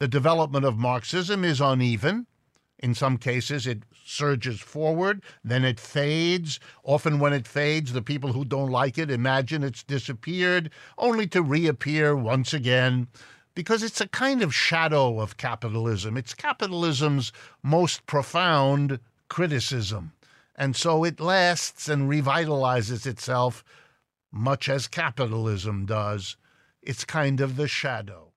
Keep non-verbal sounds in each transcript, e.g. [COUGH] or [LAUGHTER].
The development of Marxism is uneven. In some cases, it surges forward, then it fades. Often, when it fades, the people who don't like it imagine it's disappeared, only to reappear once again because it's a kind of shadow of capitalism. It's capitalism's most profound criticism. And so it lasts and revitalizes itself much as capitalism does. It's kind of the shadow.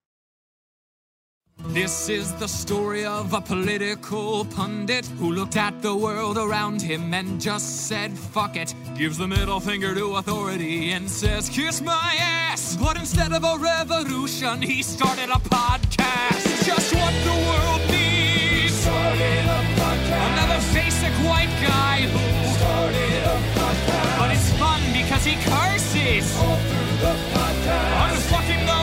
This is the story of a political pundit who looked at the world around him and just said, fuck it. Gives the middle finger to authority and says, kiss my ass. But instead of a revolution, he started a podcast. Just what the world needs. Started a podcast. Another basic white guy who started a podcast. But it's fun because he curses. All through the podcast. Unfucking the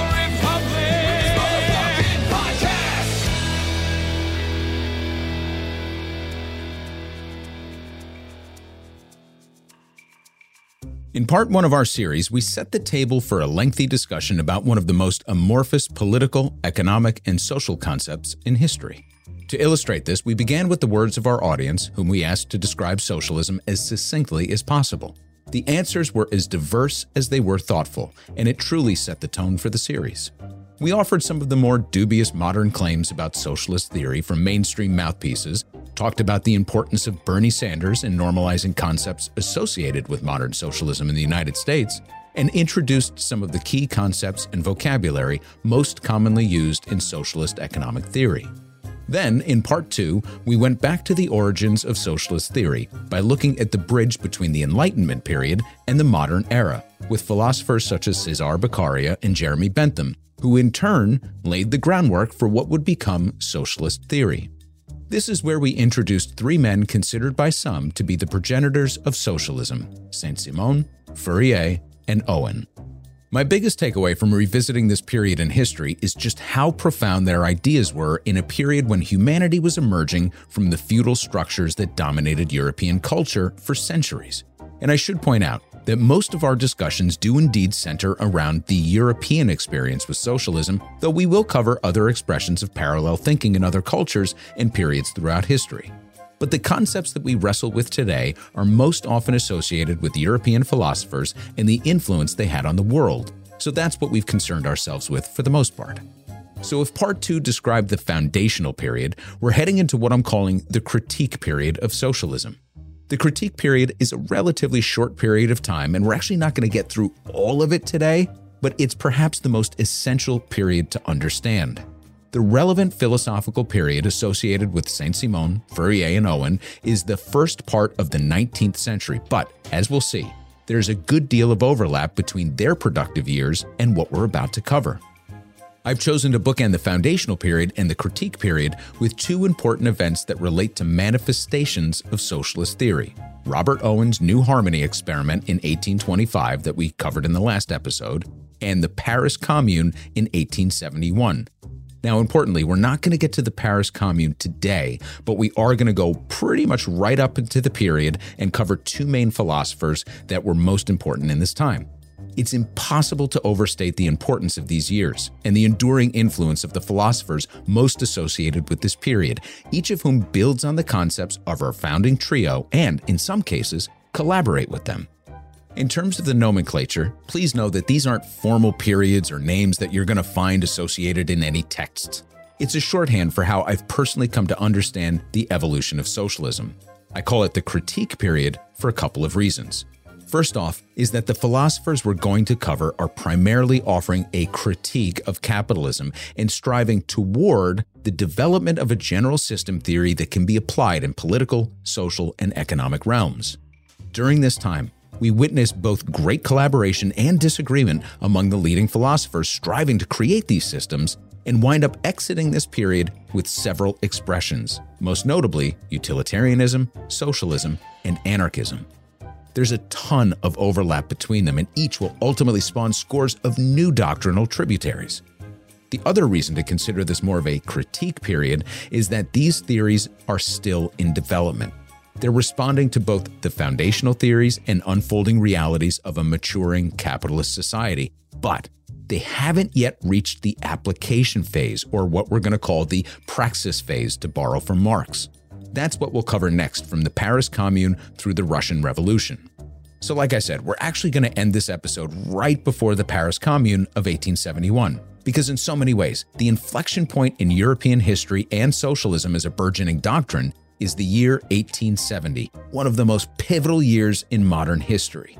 In part one of our series, we set the table for a lengthy discussion about one of the most amorphous political, economic, and social concepts in history. To illustrate this, we began with the words of our audience, whom we asked to describe socialism as succinctly as possible. The answers were as diverse as they were thoughtful, and it truly set the tone for the series. We offered some of the more dubious modern claims about socialist theory from mainstream mouthpieces, talked about the importance of Bernie Sanders in normalizing concepts associated with modern socialism in the United States, and introduced some of the key concepts and vocabulary most commonly used in socialist economic theory. Then, in part two, we went back to the origins of socialist theory by looking at the bridge between the Enlightenment period and the modern era, with philosophers such as Cesar Beccaria and Jeremy Bentham, who in turn laid the groundwork for what would become socialist theory. This is where we introduced three men considered by some to be the progenitors of socialism Saint Simon, Fourier, and Owen. My biggest takeaway from revisiting this period in history is just how profound their ideas were in a period when humanity was emerging from the feudal structures that dominated European culture for centuries. And I should point out that most of our discussions do indeed center around the European experience with socialism, though we will cover other expressions of parallel thinking in other cultures and periods throughout history. But the concepts that we wrestle with today are most often associated with European philosophers and the influence they had on the world. So that's what we've concerned ourselves with for the most part. So, if part two described the foundational period, we're heading into what I'm calling the critique period of socialism. The critique period is a relatively short period of time, and we're actually not going to get through all of it today, but it's perhaps the most essential period to understand. The relevant philosophical period associated with Saint Simon, Fourier, and Owen is the first part of the 19th century, but as we'll see, there's a good deal of overlap between their productive years and what we're about to cover. I've chosen to bookend the foundational period and the critique period with two important events that relate to manifestations of socialist theory. Robert Owen's New Harmony experiment in 1825, that we covered in the last episode, and the Paris Commune in 1871. Now, importantly, we're not going to get to the Paris Commune today, but we are going to go pretty much right up into the period and cover two main philosophers that were most important in this time. It's impossible to overstate the importance of these years and the enduring influence of the philosophers most associated with this period, each of whom builds on the concepts of our founding trio and, in some cases, collaborate with them. In terms of the nomenclature, please know that these aren't formal periods or names that you're going to find associated in any texts. It's a shorthand for how I've personally come to understand the evolution of socialism. I call it the critique period for a couple of reasons. First off, is that the philosophers we're going to cover are primarily offering a critique of capitalism and striving toward the development of a general system theory that can be applied in political, social, and economic realms. During this time, we witness both great collaboration and disagreement among the leading philosophers striving to create these systems and wind up exiting this period with several expressions, most notably utilitarianism, socialism, and anarchism. There's a ton of overlap between them, and each will ultimately spawn scores of new doctrinal tributaries. The other reason to consider this more of a critique period is that these theories are still in development. They're responding to both the foundational theories and unfolding realities of a maturing capitalist society, but they haven't yet reached the application phase, or what we're going to call the praxis phase, to borrow from Marx. That's what we'll cover next from the Paris Commune through the Russian Revolution. So, like I said, we're actually going to end this episode right before the Paris Commune of 1871. Because, in so many ways, the inflection point in European history and socialism as a burgeoning doctrine is the year 1870, one of the most pivotal years in modern history.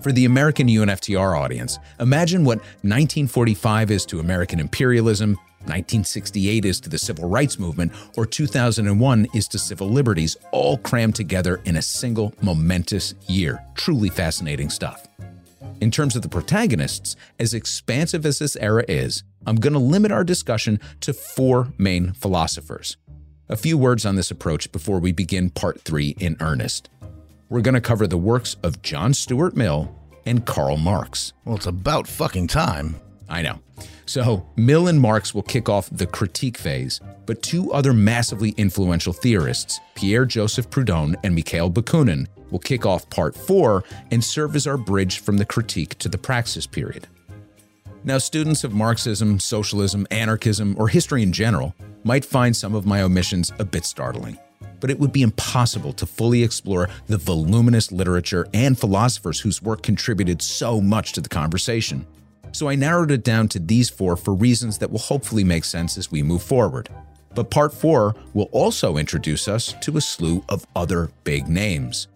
For the American UNFTR audience, imagine what 1945 is to American imperialism, 1968 is to the civil rights movement, or 2001 is to civil liberties, all crammed together in a single momentous year. Truly fascinating stuff. In terms of the protagonists, as expansive as this era is, I'm going to limit our discussion to four main philosophers. A few words on this approach before we begin part three in earnest. We're going to cover the works of John Stuart Mill and Karl Marx. Well, it's about fucking time. I know. So, Mill and Marx will kick off the critique phase, but two other massively influential theorists, Pierre Joseph Proudhon and Mikhail Bakunin, will kick off part four and serve as our bridge from the critique to the praxis period. Now, students of Marxism, socialism, anarchism, or history in general might find some of my omissions a bit startling but it would be impossible to fully explore the voluminous literature and philosophers whose work contributed so much to the conversation. So I narrowed it down to these four for reasons that will hopefully make sense as we move forward. But part four will also introduce us to a slew of other big names.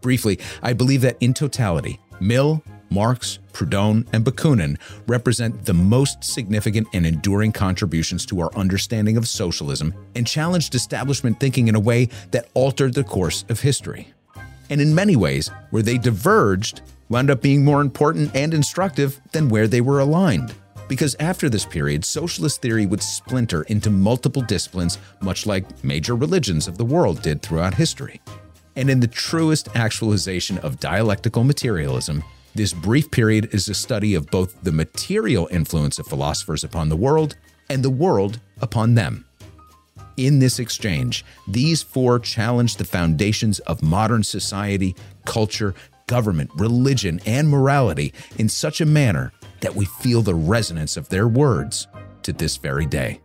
Briefly, I believe that in totality, Mill, Marx, Proudhon, and Bakunin represent the most significant and enduring contributions to our understanding of socialism and challenged establishment thinking in a way that altered the course of history. And in many ways, where they diverged wound up being more important and instructive than where they were aligned. Because after this period, socialist theory would splinter into multiple disciplines, much like major religions of the world did throughout history. And in the truest actualization of dialectical materialism, this brief period is a study of both the material influence of philosophers upon the world and the world upon them. In this exchange, these four challenge the foundations of modern society, culture, government, religion, and morality in such a manner that we feel the resonance of their words to this very day.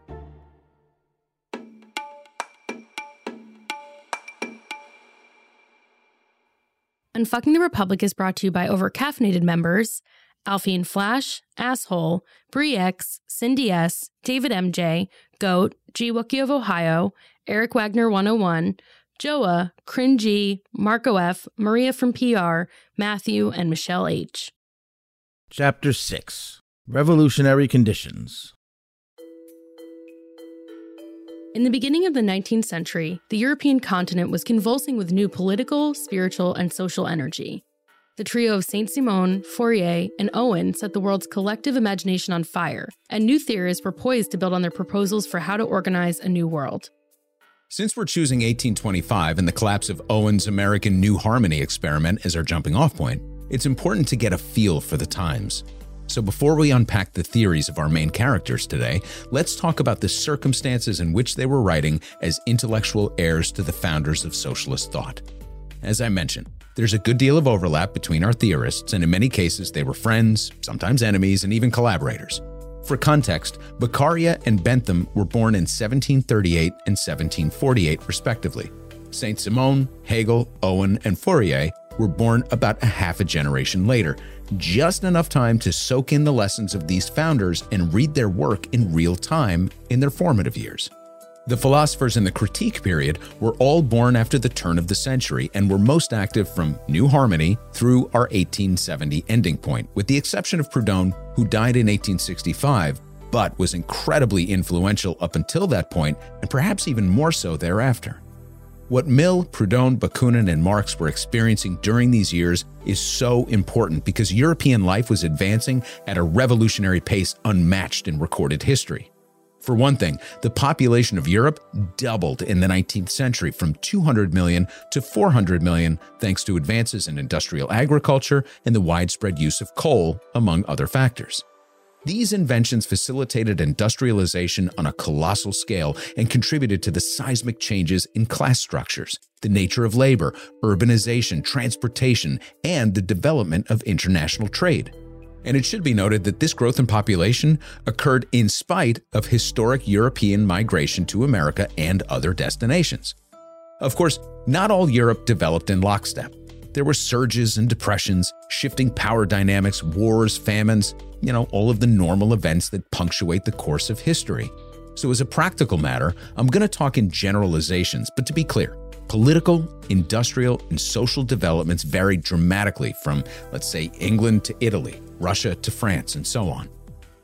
Unfucking the Republic is brought to you by overcaffeinated members Alfie and Flash, Asshole, Brie X, Cindy S, David MJ, Goat, G Wookie of Ohio, Eric Wagner 101, Joa, Cringy, Marco F, Maria from PR, Matthew, and Michelle H. Chapter 6 Revolutionary Conditions In the beginning of the 19th century, the European continent was convulsing with new political, spiritual, and social energy. The trio of Saint Simon, Fourier, and Owen set the world's collective imagination on fire, and new theorists were poised to build on their proposals for how to organize a new world. Since we're choosing 1825 and the collapse of Owen's American New Harmony experiment as our jumping off point, it's important to get a feel for the times. So, before we unpack the theories of our main characters today, let's talk about the circumstances in which they were writing as intellectual heirs to the founders of socialist thought. As I mentioned, there's a good deal of overlap between our theorists, and in many cases, they were friends, sometimes enemies, and even collaborators. For context, Beccaria and Bentham were born in 1738 and 1748, respectively. Saint Simon, Hegel, Owen, and Fourier were born about a half a generation later, just enough time to soak in the lessons of these founders and read their work in real time in their formative years. The philosophers in the critique period were all born after the turn of the century and were most active from New Harmony through our 1870 ending point, with the exception of Proudhon, who died in 1865, but was incredibly influential up until that point and perhaps even more so thereafter. What Mill, Proudhon, Bakunin, and Marx were experiencing during these years is so important because European life was advancing at a revolutionary pace unmatched in recorded history. For one thing, the population of Europe doubled in the 19th century from 200 million to 400 million thanks to advances in industrial agriculture and the widespread use of coal, among other factors. These inventions facilitated industrialization on a colossal scale and contributed to the seismic changes in class structures, the nature of labor, urbanization, transportation, and the development of international trade. And it should be noted that this growth in population occurred in spite of historic European migration to America and other destinations. Of course, not all Europe developed in lockstep. There were surges and depressions, shifting power dynamics, wars, famines, you know, all of the normal events that punctuate the course of history. So, as a practical matter, I'm going to talk in generalizations, but to be clear, political, industrial, and social developments varied dramatically from, let's say, England to Italy, Russia to France, and so on.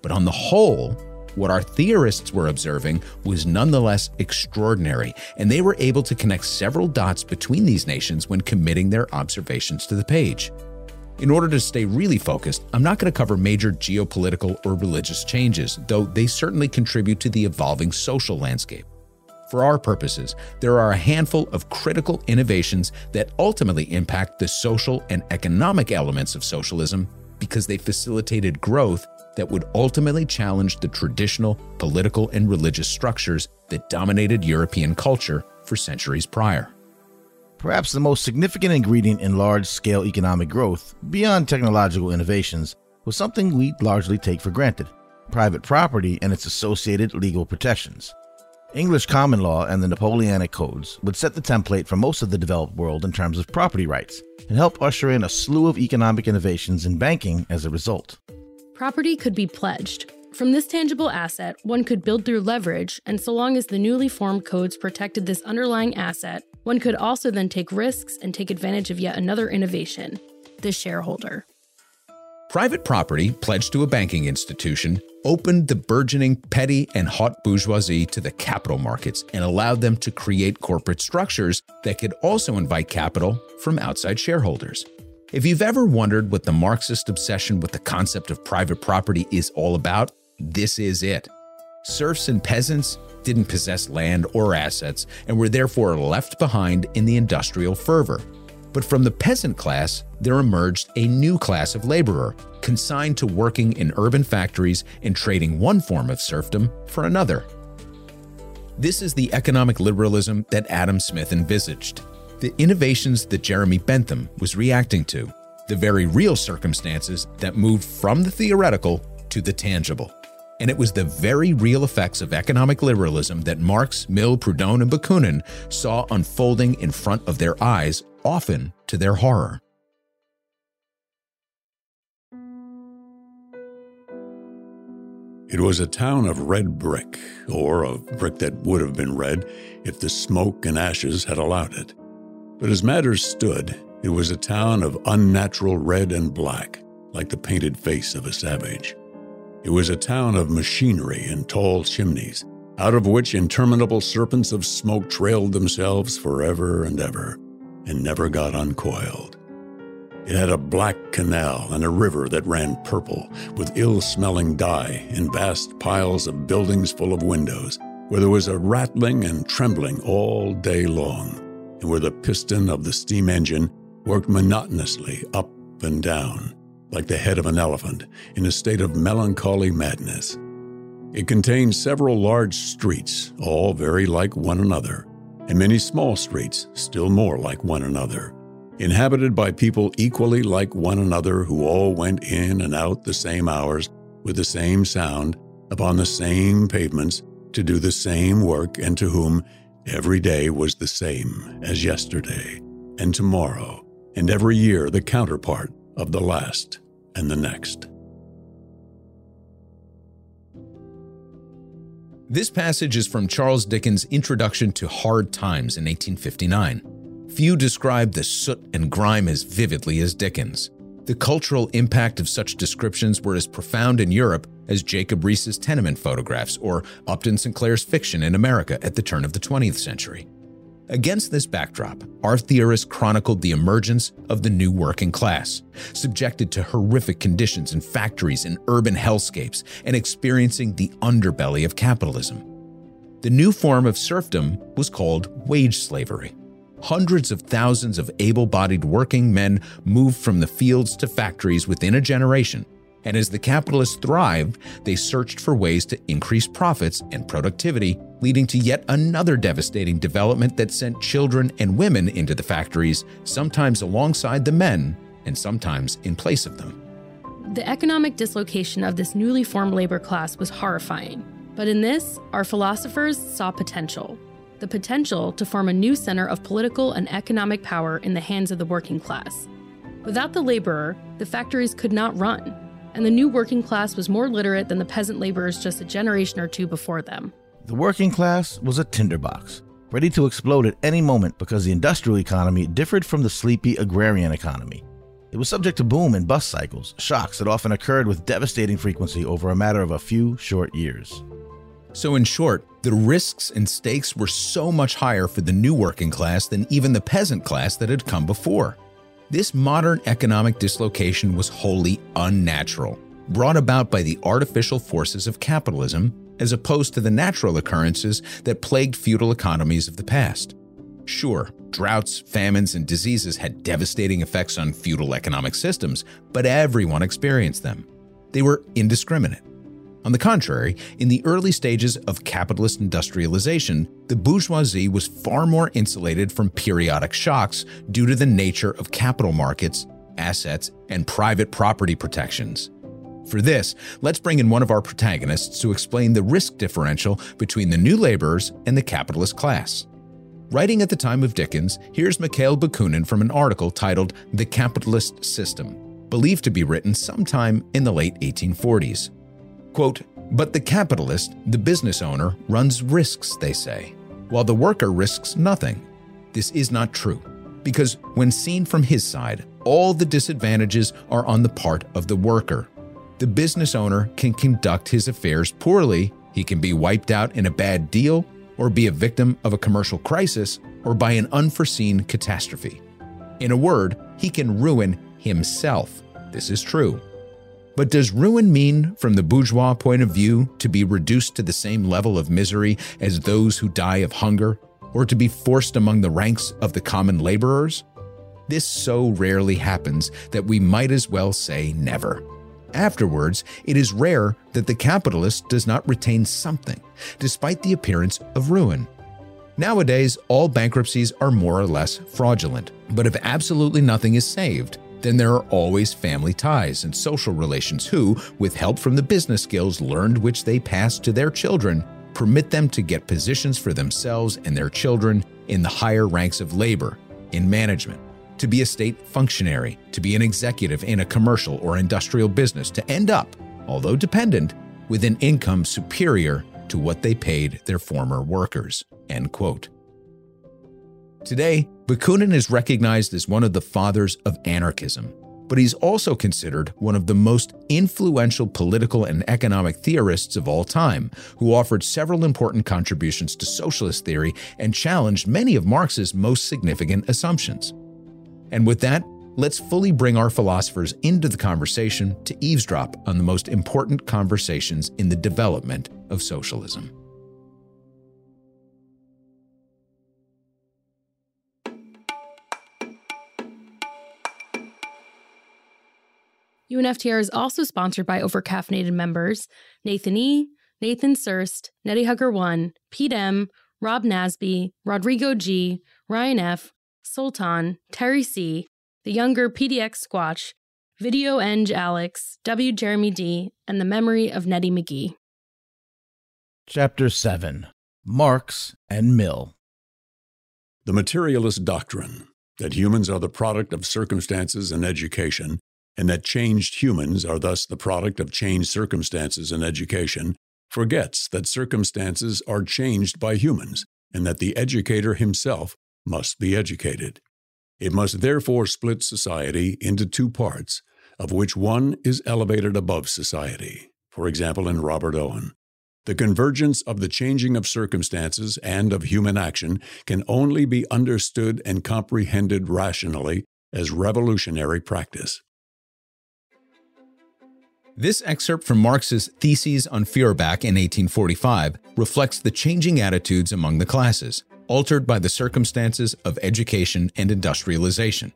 But on the whole, what our theorists were observing was nonetheless extraordinary, and they were able to connect several dots between these nations when committing their observations to the page. In order to stay really focused, I'm not going to cover major geopolitical or religious changes, though they certainly contribute to the evolving social landscape. For our purposes, there are a handful of critical innovations that ultimately impact the social and economic elements of socialism because they facilitated growth that would ultimately challenge the traditional political and religious structures that dominated European culture for centuries prior. Perhaps the most significant ingredient in large scale economic growth, beyond technological innovations, was something we largely take for granted private property and its associated legal protections. English common law and the Napoleonic codes would set the template for most of the developed world in terms of property rights and help usher in a slew of economic innovations in banking as a result. Property could be pledged. From this tangible asset, one could build through leverage, and so long as the newly formed codes protected this underlying asset, one could also then take risks and take advantage of yet another innovation the shareholder. Private property pledged to a banking institution opened the burgeoning petty and haute bourgeoisie to the capital markets and allowed them to create corporate structures that could also invite capital from outside shareholders. If you've ever wondered what the Marxist obsession with the concept of private property is all about, this is it. Serfs and peasants didn't possess land or assets and were therefore left behind in the industrial fervor. But from the peasant class, there emerged a new class of laborer, consigned to working in urban factories and trading one form of serfdom for another. This is the economic liberalism that Adam Smith envisaged, the innovations that Jeremy Bentham was reacting to, the very real circumstances that moved from the theoretical to the tangible and it was the very real effects of economic liberalism that Marx, Mill, Proudhon, and Bakunin saw unfolding in front of their eyes, often to their horror. It was a town of red brick, or of brick that would have been red if the smoke and ashes had allowed it. But as matters stood, it was a town of unnatural red and black, like the painted face of a savage. It was a town of machinery and tall chimneys, out of which interminable serpents of smoke trailed themselves forever and ever, and never got uncoiled. It had a black canal and a river that ran purple with ill smelling dye in vast piles of buildings full of windows, where there was a rattling and trembling all day long, and where the piston of the steam engine worked monotonously up and down like the head of an elephant, in a state of melancholy madness. It contained several large streets, all very like one another, and many small streets, still more like one another, inhabited by people equally like one another who all went in and out the same hours with the same sound upon the same pavements to do the same work and to whom every day was the same as yesterday and tomorrow and every year the counterpart of the last and the next. This passage is from Charles Dickens' Introduction to Hard Times in 1859. Few describe the soot and grime as vividly as Dickens. The cultural impact of such descriptions were as profound in Europe as Jacob Riis's tenement photographs or Upton Sinclair's fiction in America at the turn of the 20th century. Against this backdrop, our theorists chronicled the emergence of the new working class, subjected to horrific conditions in factories and urban hellscapes and experiencing the underbelly of capitalism. The new form of serfdom was called wage slavery. Hundreds of thousands of able bodied working men moved from the fields to factories within a generation and as the capitalists thrived, they searched for ways to increase profits and productivity, leading to yet another devastating development that sent children and women into the factories, sometimes alongside the men and sometimes in place of them. The economic dislocation of this newly formed labor class was horrifying. But in this, our philosophers saw potential the potential to form a new center of political and economic power in the hands of the working class. Without the laborer, the factories could not run, and the new working class was more literate than the peasant laborers just a generation or two before them. The working class was a tinderbox, ready to explode at any moment because the industrial economy differed from the sleepy agrarian economy. It was subject to boom and bust cycles, shocks that often occurred with devastating frequency over a matter of a few short years. So, in short, the risks and stakes were so much higher for the new working class than even the peasant class that had come before. This modern economic dislocation was wholly unnatural, brought about by the artificial forces of capitalism, as opposed to the natural occurrences that plagued feudal economies of the past. Sure, droughts, famines, and diseases had devastating effects on feudal economic systems, but everyone experienced them. They were indiscriminate. On the contrary, in the early stages of capitalist industrialization, the bourgeoisie was far more insulated from periodic shocks due to the nature of capital markets, assets, and private property protections. For this, let's bring in one of our protagonists to explain the risk differential between the new laborers and the capitalist class. Writing at the time of Dickens, here's Mikhail Bakunin from an article titled The Capitalist System, believed to be written sometime in the late 1840s. Quote, but the capitalist, the business owner, runs risks, they say, while the worker risks nothing. This is not true, because when seen from his side, all the disadvantages are on the part of the worker. The business owner can conduct his affairs poorly, he can be wiped out in a bad deal, or be a victim of a commercial crisis, or by an unforeseen catastrophe. In a word, he can ruin himself. This is true. But does ruin mean, from the bourgeois point of view, to be reduced to the same level of misery as those who die of hunger, or to be forced among the ranks of the common laborers? This so rarely happens that we might as well say never. Afterwards, it is rare that the capitalist does not retain something, despite the appearance of ruin. Nowadays, all bankruptcies are more or less fraudulent, but if absolutely nothing is saved, then there are always family ties and social relations who, with help from the business skills learned which they pass to their children, permit them to get positions for themselves and their children in the higher ranks of labor, in management, to be a state functionary, to be an executive in a commercial or industrial business, to end up, although dependent, with an income superior to what they paid their former workers. End quote. Today, Bakunin is recognized as one of the fathers of anarchism, but he's also considered one of the most influential political and economic theorists of all time, who offered several important contributions to socialist theory and challenged many of Marx's most significant assumptions. And with that, let's fully bring our philosophers into the conversation to eavesdrop on the most important conversations in the development of socialism. UNFTR is also sponsored by overcaffeinated members Nathan E., Nathan Surst, Nettie Hugger 1, Pete M., Rob Nasby, Rodrigo G., Ryan F., Sultan, Terry C., the younger PDX Squatch, Video Eng Alex, W. Jeremy D., and the memory of Nettie McGee. Chapter 7 Marx and Mill. The materialist doctrine that humans are the product of circumstances and education and that changed humans are thus the product of changed circumstances and education, forgets that circumstances are changed by humans and that the educator himself must be educated. It must therefore split society into two parts, of which one is elevated above society, for example, in Robert Owen. The convergence of the changing of circumstances and of human action can only be understood and comprehended rationally as revolutionary practice. This excerpt from Marx's Theses on Feuerbach in 1845 reflects the changing attitudes among the classes, altered by the circumstances of education and industrialization.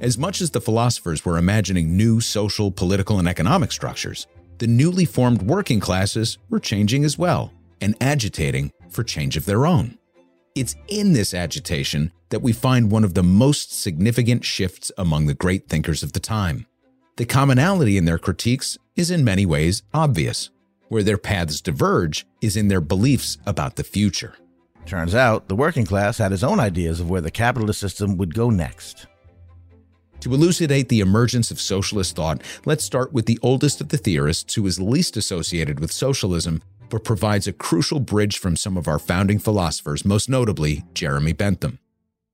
As much as the philosophers were imagining new social, political, and economic structures, the newly formed working classes were changing as well and agitating for change of their own. It's in this agitation that we find one of the most significant shifts among the great thinkers of the time. The commonality in their critiques is in many ways obvious. Where their paths diverge is in their beliefs about the future. Turns out, the working class had his own ideas of where the capitalist system would go next. To elucidate the emergence of socialist thought, let's start with the oldest of the theorists who is least associated with socialism, but provides a crucial bridge from some of our founding philosophers, most notably Jeremy Bentham.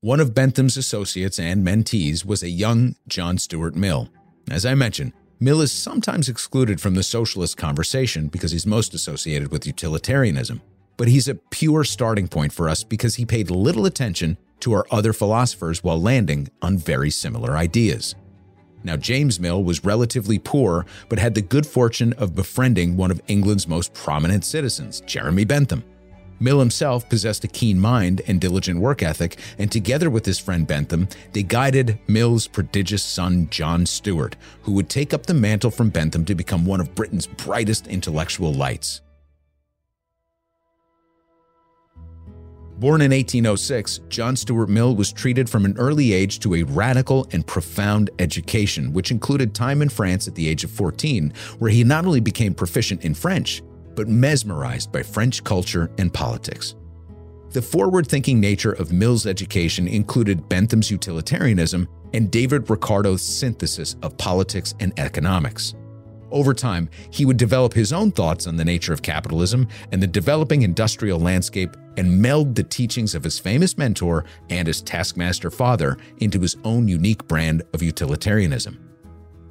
One of Bentham's associates and mentees was a young John Stuart Mill. As I mentioned, Mill is sometimes excluded from the socialist conversation because he's most associated with utilitarianism. But he's a pure starting point for us because he paid little attention to our other philosophers while landing on very similar ideas. Now, James Mill was relatively poor, but had the good fortune of befriending one of England's most prominent citizens, Jeremy Bentham. Mill himself possessed a keen mind and diligent work ethic, and together with his friend Bentham, they guided Mill's prodigious son, John Stuart, who would take up the mantle from Bentham to become one of Britain's brightest intellectual lights. Born in 1806, John Stuart Mill was treated from an early age to a radical and profound education, which included time in France at the age of 14, where he not only became proficient in French, but mesmerized by French culture and politics. The forward thinking nature of Mill's education included Bentham's utilitarianism and David Ricardo's synthesis of politics and economics. Over time, he would develop his own thoughts on the nature of capitalism and the developing industrial landscape and meld the teachings of his famous mentor and his taskmaster father into his own unique brand of utilitarianism.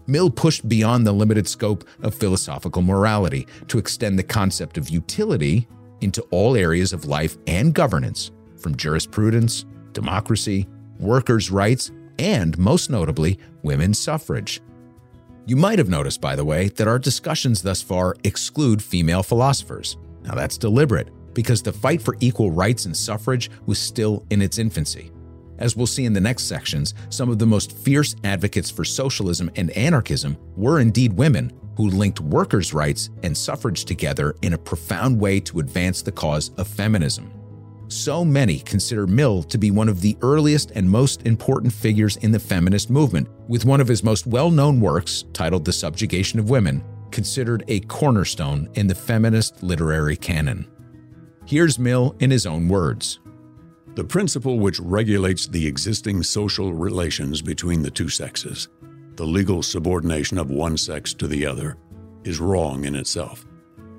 Mill pushed beyond the limited scope of philosophical morality to extend the concept of utility into all areas of life and governance, from jurisprudence, democracy, workers' rights, and most notably, women's suffrage. You might have noticed, by the way, that our discussions thus far exclude female philosophers. Now, that's deliberate because the fight for equal rights and suffrage was still in its infancy. As we'll see in the next sections, some of the most fierce advocates for socialism and anarchism were indeed women who linked workers' rights and suffrage together in a profound way to advance the cause of feminism so many consider Mill to be one of the earliest and most important figures in the feminist movement, with one of his most well known works, titled The Subjugation of Women, considered a cornerstone in the feminist literary canon. Here's Mill in his own words The principle which regulates the existing social relations between the two sexes, the legal subordination of one sex to the other, is wrong in itself,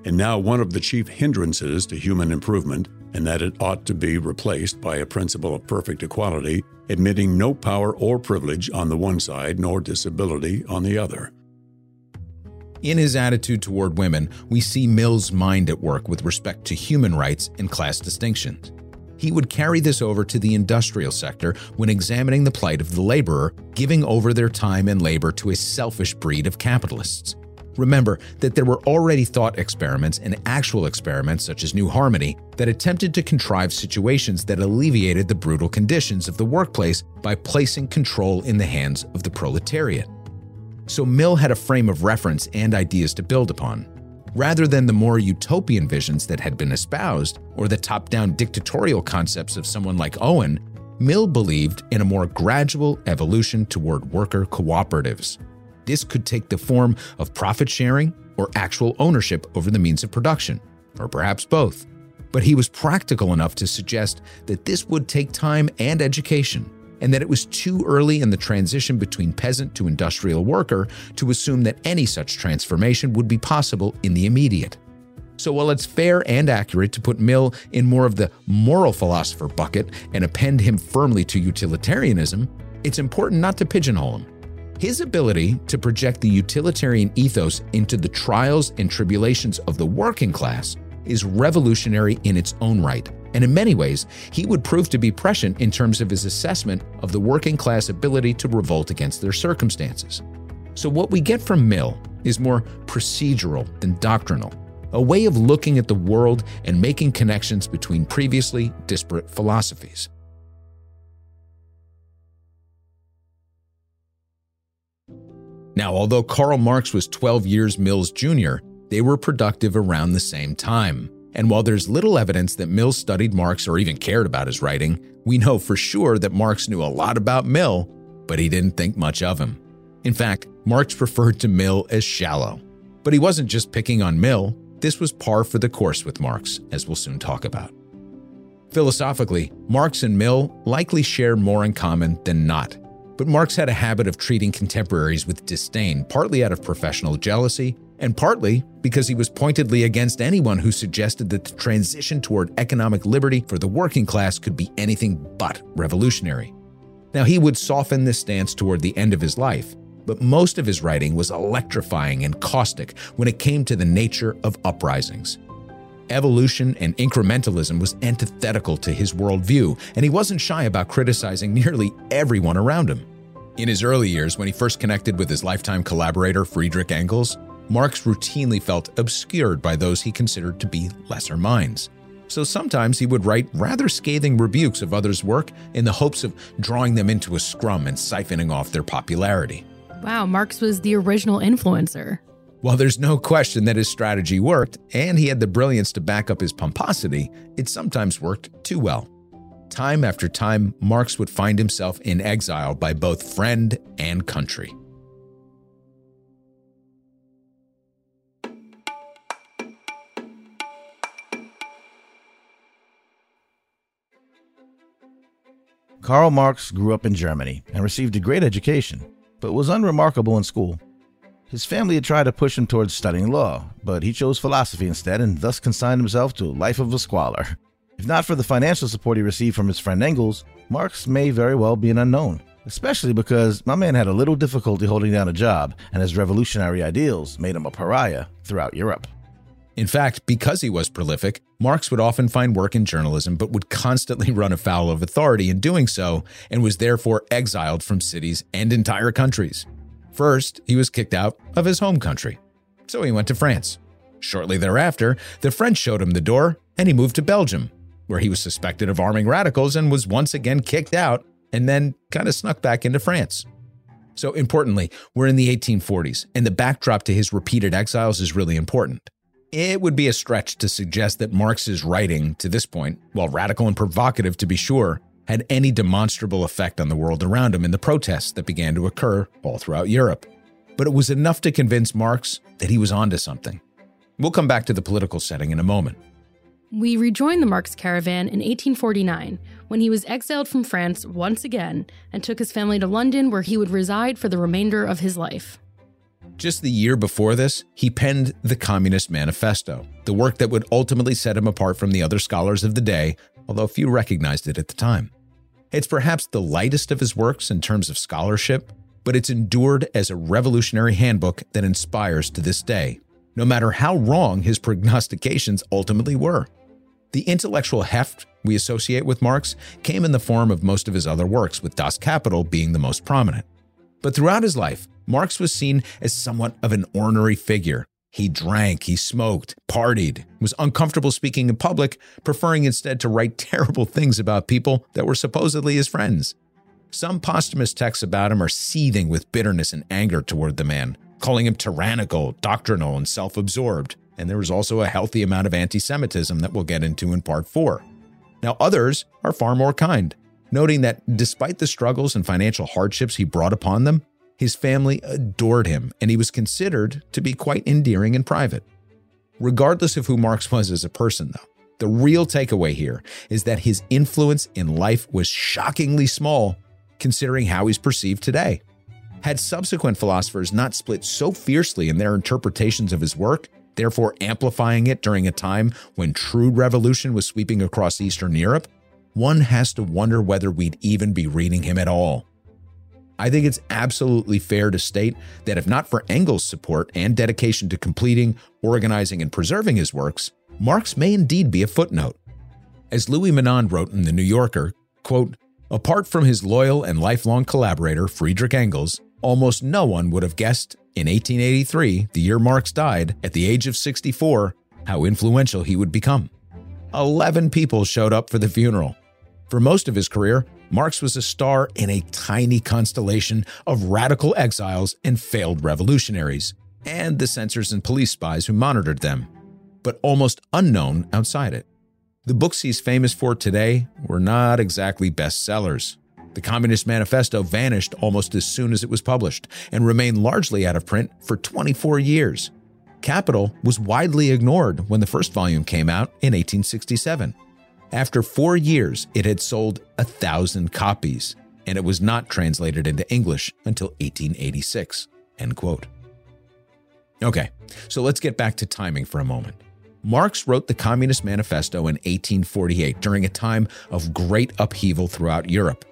and now one of the chief hindrances to human improvement and that it ought to be replaced by a principle of perfect equality, admitting no power or privilege on the one side nor disability on the other. In his attitude toward women, we see Mill's mind at work with respect to human rights and class distinctions. He would carry this over to the industrial sector when examining the plight of the laborer, giving over their time and labor to a selfish breed of capitalists. Remember that there were already thought experiments and actual experiments, such as New Harmony, that attempted to contrive situations that alleviated the brutal conditions of the workplace by placing control in the hands of the proletariat. So Mill had a frame of reference and ideas to build upon. Rather than the more utopian visions that had been espoused, or the top down dictatorial concepts of someone like Owen, Mill believed in a more gradual evolution toward worker cooperatives. This could take the form of profit sharing or actual ownership over the means of production, or perhaps both. But he was practical enough to suggest that this would take time and education, and that it was too early in the transition between peasant to industrial worker to assume that any such transformation would be possible in the immediate. So, while it's fair and accurate to put Mill in more of the moral philosopher bucket and append him firmly to utilitarianism, it's important not to pigeonhole him. His ability to project the utilitarian ethos into the trials and tribulations of the working class is revolutionary in its own right. And in many ways, he would prove to be prescient in terms of his assessment of the working class ability to revolt against their circumstances. So, what we get from Mill is more procedural than doctrinal, a way of looking at the world and making connections between previously disparate philosophies. Now, although Karl Marx was 12 years Mill's junior, they were productive around the same time. And while there's little evidence that Mill studied Marx or even cared about his writing, we know for sure that Marx knew a lot about Mill, but he didn't think much of him. In fact, Marx referred to Mill as shallow. But he wasn't just picking on Mill, this was par for the course with Marx, as we'll soon talk about. Philosophically, Marx and Mill likely share more in common than not. But Marx had a habit of treating contemporaries with disdain, partly out of professional jealousy, and partly because he was pointedly against anyone who suggested that the transition toward economic liberty for the working class could be anything but revolutionary. Now, he would soften this stance toward the end of his life, but most of his writing was electrifying and caustic when it came to the nature of uprisings. Evolution and incrementalism was antithetical to his worldview, and he wasn't shy about criticizing nearly everyone around him. In his early years, when he first connected with his lifetime collaborator Friedrich Engels, Marx routinely felt obscured by those he considered to be lesser minds. So sometimes he would write rather scathing rebukes of others' work in the hopes of drawing them into a scrum and siphoning off their popularity. Wow, Marx was the original influencer. While there's no question that his strategy worked, and he had the brilliance to back up his pomposity, it sometimes worked too well. Time after time, Marx would find himself in exile by both friend and country. Karl Marx grew up in Germany and received a great education, but was unremarkable in school. His family had tried to push him towards studying law, but he chose philosophy instead and thus consigned himself to a life of a squalor. If not for the financial support he received from his friend Engels, Marx may very well be an unknown, especially because my man had a little difficulty holding down a job, and his revolutionary ideals made him a pariah throughout Europe. In fact, because he was prolific, Marx would often find work in journalism but would constantly [LAUGHS] run afoul of authority in doing so and was therefore exiled from cities and entire countries. First, he was kicked out of his home country. So he went to France. Shortly thereafter, the French showed him the door and he moved to Belgium, where he was suspected of arming radicals and was once again kicked out and then kind of snuck back into France. So, importantly, we're in the 1840s, and the backdrop to his repeated exiles is really important. It would be a stretch to suggest that Marx's writing, to this point, while radical and provocative to be sure, had any demonstrable effect on the world around him in the protests that began to occur all throughout Europe. But it was enough to convince Marx that he was onto something. We'll come back to the political setting in a moment. We rejoined the Marx caravan in 1849 when he was exiled from France once again and took his family to London where he would reside for the remainder of his life. Just the year before this, he penned the Communist Manifesto, the work that would ultimately set him apart from the other scholars of the day, although few recognized it at the time. It's perhaps the lightest of his works in terms of scholarship, but it's endured as a revolutionary handbook that inspires to this day, no matter how wrong his prognostications ultimately were. The intellectual heft we associate with Marx came in the form of most of his other works, with Das Kapital being the most prominent. But throughout his life, Marx was seen as somewhat of an ornery figure. He drank, he smoked, partied, was uncomfortable speaking in public, preferring instead to write [LAUGHS] terrible things about people that were supposedly his friends. Some posthumous texts about him are seething with bitterness and anger toward the man, calling him tyrannical, doctrinal, and self absorbed. And there was also a healthy amount of anti Semitism that we'll get into in part four. Now, others are far more kind, noting that despite the struggles and financial hardships he brought upon them, his family adored him, and he was considered to be quite endearing in private. Regardless of who Marx was as a person, though, the real takeaway here is that his influence in life was shockingly small, considering how he's perceived today. Had subsequent philosophers not split so fiercely in their interpretations of his work, therefore amplifying it during a time when true revolution was sweeping across Eastern Europe, one has to wonder whether we'd even be reading him at all. I think it's absolutely fair to state that if not for Engels' support and dedication to completing, organizing, and preserving his works, Marx may indeed be a footnote. As Louis Menand wrote in The New Yorker, quote, apart from his loyal and lifelong collaborator, Friedrich Engels, almost no one would have guessed in 1883, the year Marx died, at the age of 64, how influential he would become. Eleven people showed up for the funeral, for most of his career, Marx was a star in a tiny constellation of radical exiles and failed revolutionaries, and the censors and police spies who monitored them, but almost unknown outside it. The books he's famous for today were not exactly bestsellers. The Communist Manifesto vanished almost as soon as it was published and remained largely out of print for 24 years. Capital was widely ignored when the first volume came out in 1867. After four years, it had sold a thousand copies, and it was not translated into English until 1886. End quote. Okay, so let's get back to timing for a moment. Marx wrote the Communist Manifesto in 1848 during a time of great upheaval throughout Europe.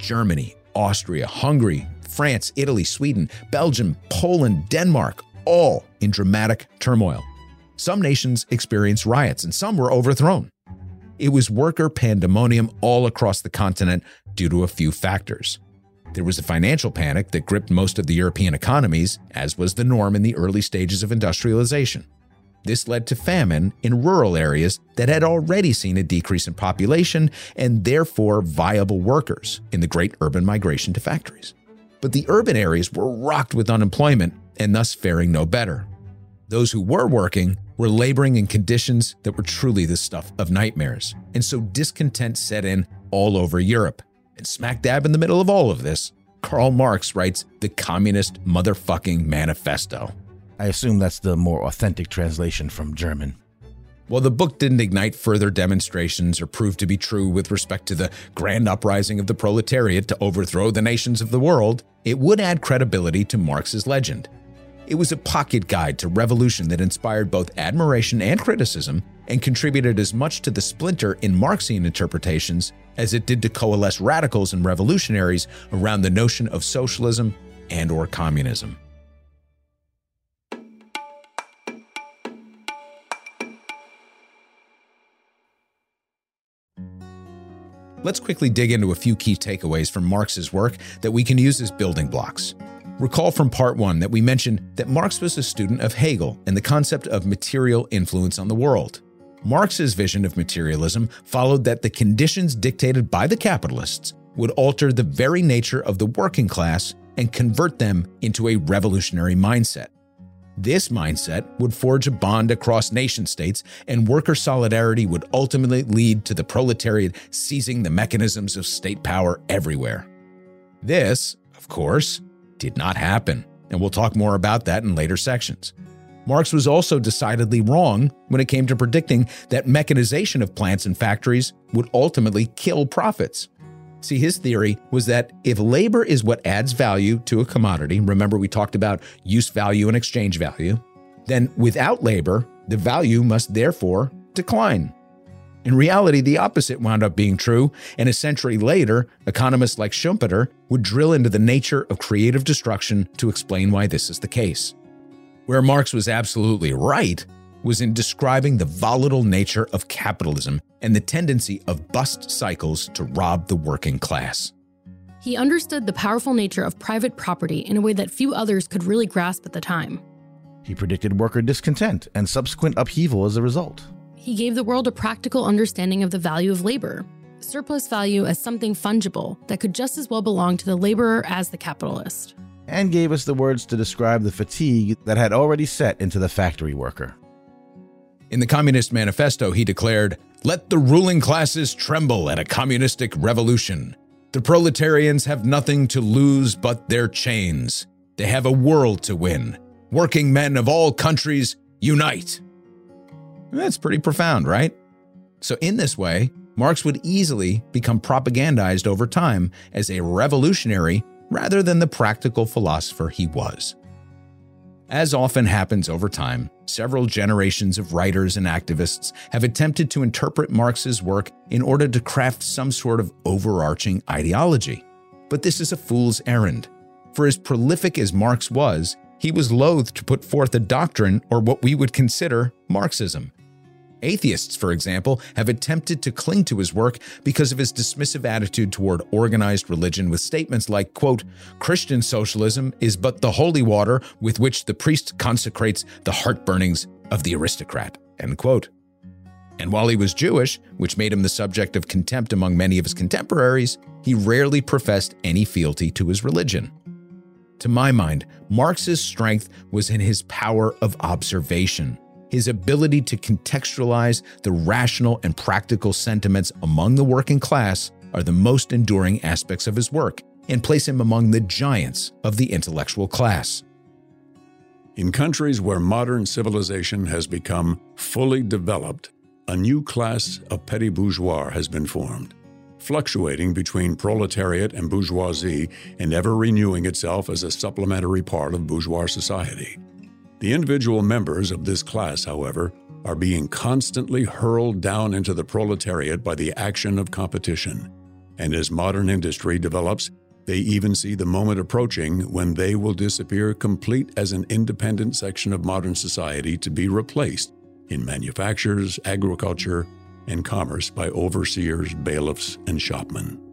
Germany, Austria, Hungary, France, Italy, Sweden, Belgium, Poland, Denmark, all in dramatic turmoil. Some nations experienced riots and some were overthrown. It was worker pandemonium all across the continent due to a few factors. There was a financial panic that gripped most of the European economies, as was the norm in the early stages of industrialization. This led to famine in rural areas that had already seen a decrease in population and therefore viable workers in the great urban migration to factories. But the urban areas were rocked with unemployment and thus faring no better. Those who were working were laboring in conditions that were truly the stuff of nightmares, and so discontent set in all over Europe. And smack dab in the middle of all of this, Karl Marx writes the Communist Motherfucking Manifesto. I assume that's the more authentic translation from German. While the book didn't ignite further demonstrations or prove to be true with respect to the grand uprising of the proletariat to overthrow the nations of the world, it would add credibility to Marx's legend. It was a pocket guide to revolution that inspired both admiration and criticism and contributed as much to the splinter in Marxian interpretations as it did to coalesce radicals and revolutionaries around the notion of socialism and or communism. Let's quickly dig into a few key takeaways from Marx's work that we can use as building blocks. Recall from part one that we mentioned that Marx was a student of Hegel and the concept of material influence on the world. Marx's vision of materialism followed that the conditions dictated by the capitalists would alter the very nature of the working class and convert them into a revolutionary mindset. This mindset would forge a bond across nation states, and worker solidarity would ultimately lead to the proletariat seizing the mechanisms of state power everywhere. This, of course, did not happen, and we'll talk more about that in later sections. Marx was also decidedly wrong when it came to predicting that mechanization of plants and factories would ultimately kill profits. See, his theory was that if labor is what adds value to a commodity, remember we talked about use value and exchange value, then without labor, the value must therefore decline. In reality, the opposite wound up being true, and a century later, economists like Schumpeter would drill into the nature of creative destruction to explain why this is the case. Where Marx was absolutely right was in describing the volatile nature of capitalism and the tendency of bust cycles to rob the working class. He understood the powerful nature of private property in a way that few others could really grasp at the time. He predicted worker discontent and subsequent upheaval as a result. He gave the world a practical understanding of the value of labor, surplus value as something fungible that could just as well belong to the laborer as the capitalist. And gave us the words to describe the fatigue that had already set into the factory worker. In the Communist Manifesto, he declared, Let the ruling classes tremble at a communistic revolution. The proletarians have nothing to lose but their chains. They have a world to win. Working men of all countries, unite. That's pretty profound, right? So, in this way, Marx would easily become propagandized over time as a revolutionary rather than the practical philosopher he was. As often happens over time, several generations of writers and activists have attempted to interpret Marx's work in order to craft some sort of overarching ideology. But this is a fool's errand. For as prolific as Marx was, he was loath to put forth a doctrine or what we would consider Marxism. Atheists, for example, have attempted to cling to his work because of his dismissive attitude toward organized religion with statements like, quote, Christian socialism is but the holy water with which the priest consecrates the heartburnings of the aristocrat, end quote. And while he was Jewish, which made him the subject of contempt among many of his contemporaries, he rarely professed any fealty to his religion. To my mind, Marx's strength was in his power of observation his ability to contextualize the rational and practical sentiments among the working class are the most enduring aspects of his work and place him among the giants of the intellectual class. In countries where modern civilization has become fully developed, a new class of petty bourgeois has been formed, fluctuating between proletariat and bourgeoisie and ever renewing itself as a supplementary part of bourgeois society. The individual members of this class, however, are being constantly hurled down into the proletariat by the action of competition. And as modern industry develops, they even see the moment approaching when they will disappear complete as an independent section of modern society to be replaced in manufactures, agriculture, and commerce by overseers, bailiffs, and shopmen.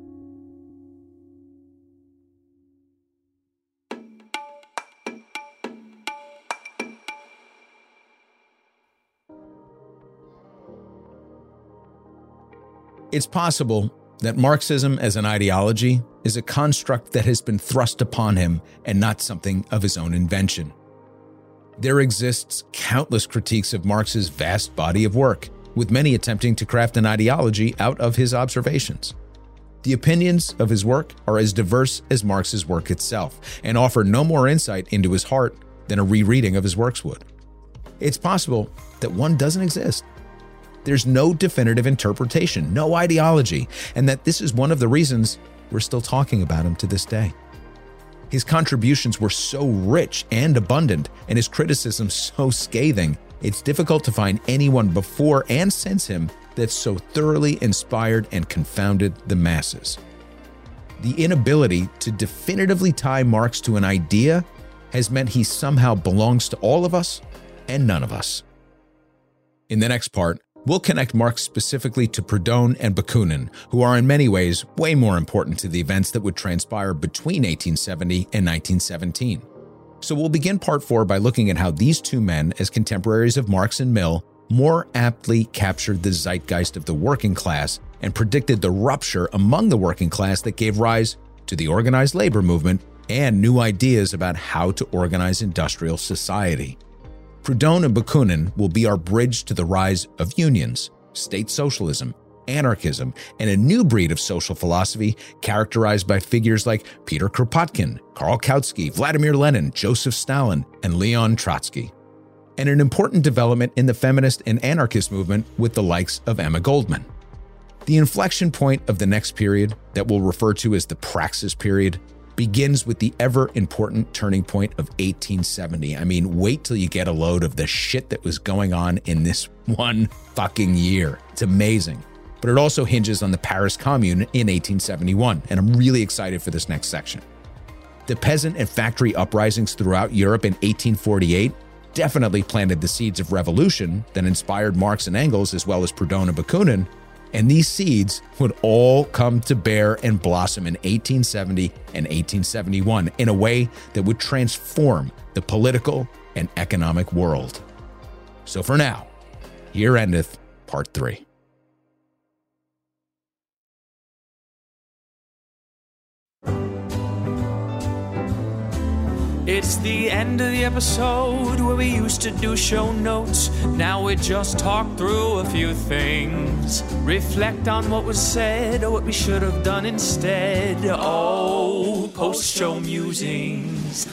It's possible that Marxism as an ideology is a construct that has been thrust upon him and not something of his own invention. There exists countless critiques of Marx's vast body of work, with many attempting to craft an ideology out of his observations. The opinions of his work are as diverse as Marx's work itself and offer no more insight into his heart than a rereading of his works would. It's possible that one doesn't exist there's no definitive interpretation, no ideology, and that this is one of the reasons we're still talking about him to this day. His contributions were so rich and abundant, and his criticism so scathing, it's difficult to find anyone before and since him that so thoroughly inspired and confounded the masses. The inability to definitively tie Marx to an idea has meant he somehow belongs to all of us and none of us. In the next part, We'll connect Marx specifically to Proudhon and Bakunin, who are in many ways way more important to the events that would transpire between 1870 and 1917. So we'll begin part four by looking at how these two men, as contemporaries of Marx and Mill, more aptly captured the zeitgeist of the working class and predicted the rupture among the working class that gave rise to the organized labor movement and new ideas about how to organize industrial society. Proudhon and Bakunin will be our bridge to the rise of unions, state socialism, anarchism, and a new breed of social philosophy characterized by figures like Peter Kropotkin, Karl Kautsky, Vladimir Lenin, Joseph Stalin, and Leon Trotsky. And an important development in the feminist and anarchist movement with the likes of Emma Goldman. The inflection point of the next period, that we'll refer to as the Praxis period, begins with the ever important turning point of 1870. I mean, wait till you get a load of the shit that was going on in this [LAUGHS] one fucking year. It's amazing. But it also hinges on the Paris Commune in 1871, and I'm really excited for this next section. The peasant and factory uprisings throughout Europe in 1848 definitely planted the seeds of revolution that inspired Marx and Engels as well as Proudhon and Bakunin and these seeds would all come to bear and blossom in 1870 and 1871 in a way that would transform the political and economic world. So for now, here endeth part three. It's the end of the episode where we used to do show notes. Now we just talk through a few things. Reflect on what was said or what we should have done instead. Oh, post show musings.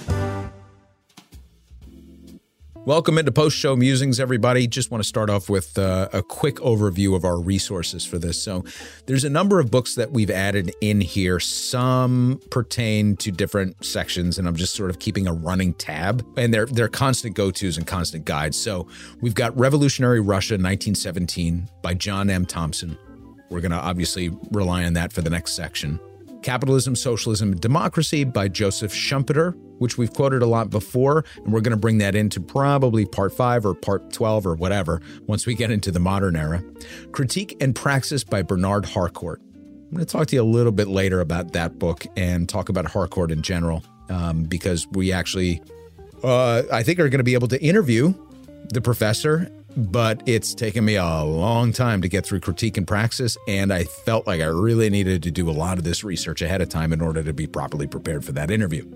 Welcome into post show musings, everybody. Just want to start off with uh, a quick overview of our resources for this. So, there's a number of books that we've added in here. Some pertain to different sections, and I'm just sort of keeping a running tab. And they're they're constant go tos and constant guides. So, we've got Revolutionary Russia 1917 by John M. Thompson. We're going to obviously rely on that for the next section. Capitalism, Socialism, and Democracy by Joseph Schumpeter, which we've quoted a lot before, and we're going to bring that into probably part five or part 12 or whatever once we get into the modern era. Critique and Praxis by Bernard Harcourt. I'm going to talk to you a little bit later about that book and talk about Harcourt in general, um, because we actually, uh, I think, are going to be able to interview the professor but it's taken me a long time to get through critique and praxis and i felt like i really needed to do a lot of this research ahead of time in order to be properly prepared for that interview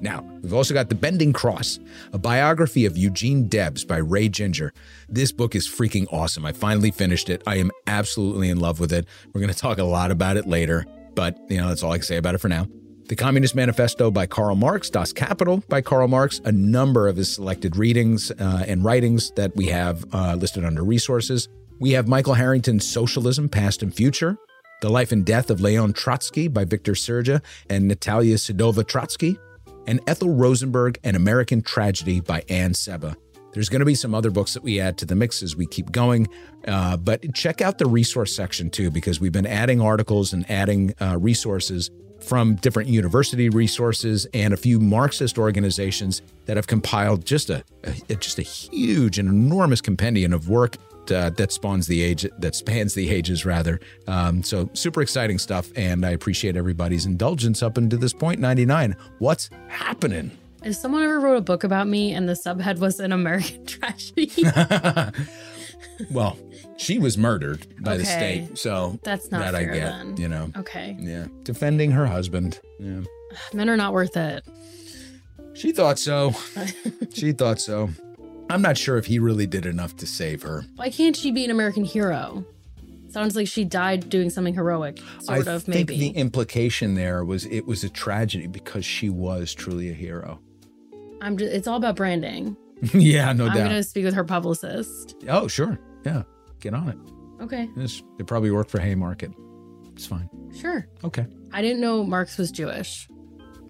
now we've also got the bending cross a biography of eugene debs by ray ginger. This book is freaking awesome. I finally finished it. I am absolutely in love with it. We're going to talk a lot about it later but you know that's all I can say about it for now. The Communist Manifesto by Karl Marx, Das Kapital by Karl Marx, a number of his selected readings uh, and writings that we have uh, listed under resources. We have Michael Harrington's Socialism, Past and Future, The Life and Death of Leon Trotsky by Victor Serge and Natalia Sedova Trotsky, and Ethel Rosenberg, An American Tragedy by Anne Sebba. There's going to be some other books that we add to the mix as we keep going, uh, but check out the resource section too, because we've been adding articles and adding uh, resources from different university resources and a few Marxist organizations that have compiled just a, a just a huge and enormous compendium of work uh, that spawns the age that spans the ages rather. Um, so super exciting stuff, and I appreciate everybody's indulgence up until this point. Ninety nine. What's happening? If someone ever wrote a book about me and the subhead was an American [LAUGHS] tragedy, [LAUGHS] well, she was murdered by the state, so That's not that fair I get. then. You know, okay. yeah, defending her husband. Yeah, Men are not worth it. she thought so. [LAUGHS] she thought so. I'm not sure if he really did enough to save her. Why can't she be an American hero? Sounds like she died doing something heroic. Sort I of, think maybe. the implication there was it was a tragedy because she was truly a hero. I'm just, it's all about branding. [LAUGHS] yeah, no doubt. I'm going to speak with her publicist. Oh, sure. Yeah, get on it. Okay, they probably work for Haymarket. It's fine. sure. Okay. I didn't know Marx was Jewish.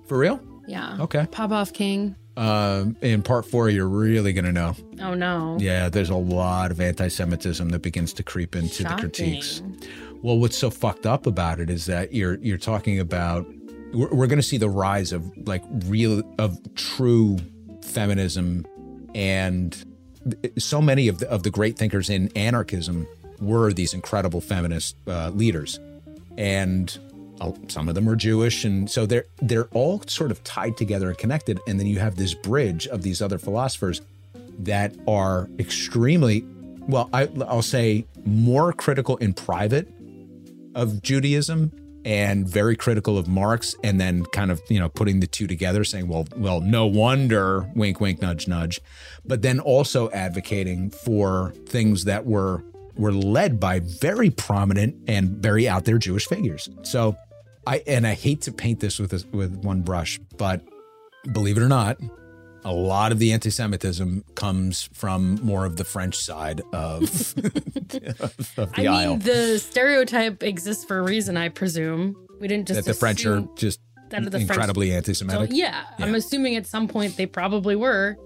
For real? Yeah. Okay. Popoff King. Um, in part four, you're really going to know. Oh no. Yeah, there's a lot of anti Semitism that begins to creep into the critiques. Well, what's so fucked up about it is that you're you're talking about we're, we're going to see the rise of like real of true feminism and so many of the, of the great thinkers in anarchism were these incredible feminist uh, leaders and some of them are Jewish and so they're they're all sort of tied together and connected and then you have this bridge of these other philosophers that are extremely well I, i'll say more critical in private of judaism and very critical of marx and then kind of you know putting the two together saying well well no wonder wink wink nudge nudge but then also advocating for things that were were led by very prominent and very out there jewish figures. So i and i hate to paint this with a, with one brush but believe it or not a lot of the anti-Semitism comes from more of the French side of, [LAUGHS] of the I aisle. mean, the stereotype exists for a reason, I presume. We didn't just that the French are just that the incredibly So, anti-Semitic. yeah, I'm assuming at some point they probably were.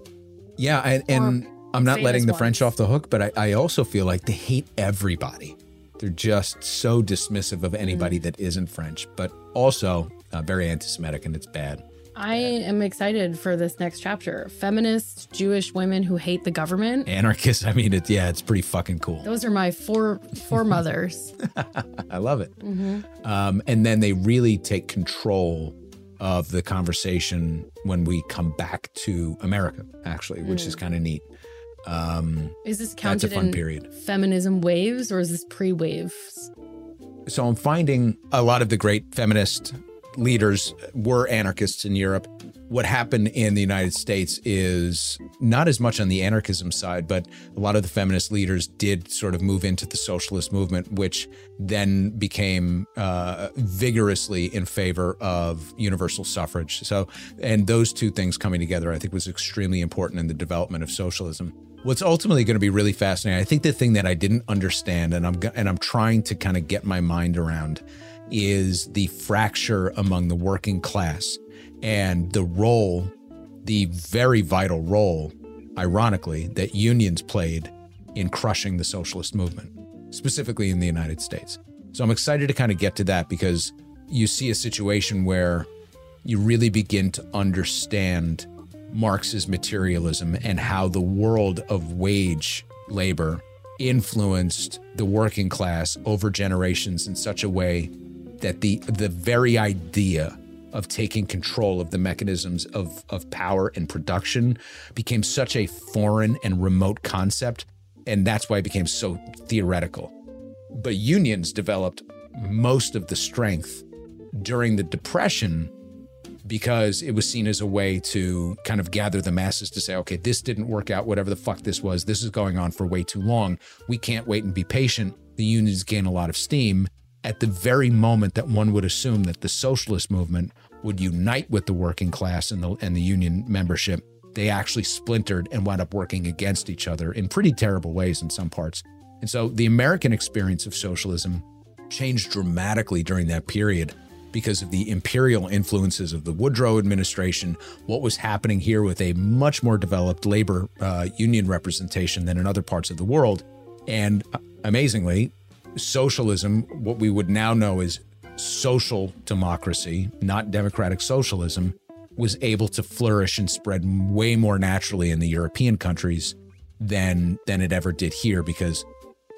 Yeah, and, and I'm not letting the ones. French off the hook, but I, I also feel like they hate everybody. They're just so dismissive of anybody Mm. that isn't French, but also uh, very anti-Semitic, and it's bad. I am excited for this next chapter. Feminist Jewish women who hate the government. Anarchists, I mean, it, yeah, it's pretty fucking cool. Those are my four foremothers. [LAUGHS] I love it. Mm-hmm. Um, and then they really take control of the conversation when we come back to America, actually, which Mm. is kind of neat. Um, Is this That's a counted fun in period. feminism waves or is this pre-waves? so I'm finding a lot of the great feminist leaders were anarchists in Europe. What happened in the United States is not as much on the anarchism side, but a lot of the feminist leaders did sort of move into the socialist movement, which then became uh, vigorously in favor of universal suffrage. So, and those two things coming together, I think, was extremely important in the development of socialism. What's ultimately going to be really fascinating, I think the thing that I didn't understand, and I'm and I'm trying to kind of get my mind around, is the fracture among the working class and the role, the very vital role, ironically, that unions played in crushing the socialist movement, specifically in the United States. So I'm excited to kind of get to that because you see a situation where you really begin to understand Marx's materialism and how the world of wage labor influenced the working class over generations in such a way that the the very idea of taking control of the mechanisms of, of power and production became such a foreign and remote concept. And that's why it became so theoretical. But unions developed most of the strength during the Depression because it was seen as a way to kind of gather the masses to say, okay, this didn't work out, whatever the fuck this was. This is going on for way too long. We can't wait and be patient. The unions gain a lot of steam. At the very moment that one would assume that the socialist movement would unite with the working class and the and the union membership, they actually splintered and wound up working against each other in pretty terrible ways in some parts. And so the American experience of socialism changed dramatically during that period because of the imperial influences of the Woodrow administration, what was happening here with a much more developed labor uh, union representation than in other parts of the world. And uh, amazingly, socialism, what we would now know as social democracy, not democratic socialism, was able to flourish and spread way more naturally in the European countries than than it ever did here because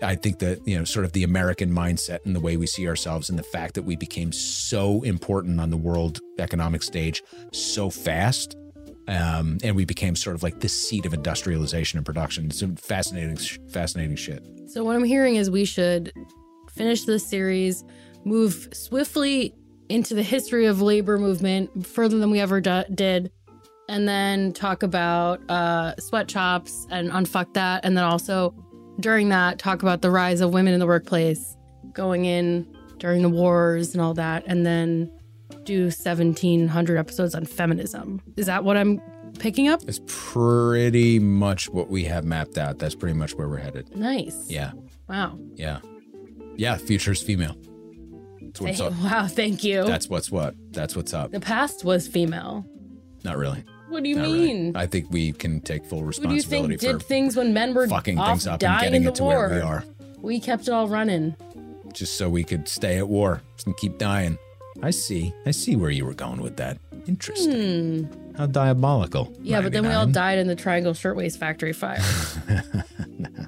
I think that you know sort of the American mindset and the way we see ourselves and the fact that we became so important on the world economic stage so fast um, and we became sort of like the seat of industrialization and production. It's fascinating, fascinating shit. So what I'm hearing is we should finish this series, move swiftly into the history of labor movement further than we ever did, and then talk about uh, sweatshops and unfuck that, and then also during that talk about the rise of women in the workplace, going in during the wars and all that, and then do 1700 episodes on feminism. Is that what I'm picking up? It's pretty much what we have mapped out. That's pretty much where we're headed. Nice. Yeah, Wow. yeah, yeah. Future's female. That's what's Hey, up. [LAUGHS] wow. Thank you. That's what's what. That's what's up. the past was female. Not really. What do you Not really. mean? I think we can take full responsibility What do you think did for things when men were fucking things up and getting it to war? where we are, We kept it all running. just so we could stay at war and keep dying. I see. I see where you were going with that. Interesting. How diabolical. Hmm. Yeah, but then we all died in the Triangle Shirtwaist Factory fire. [LAUGHS]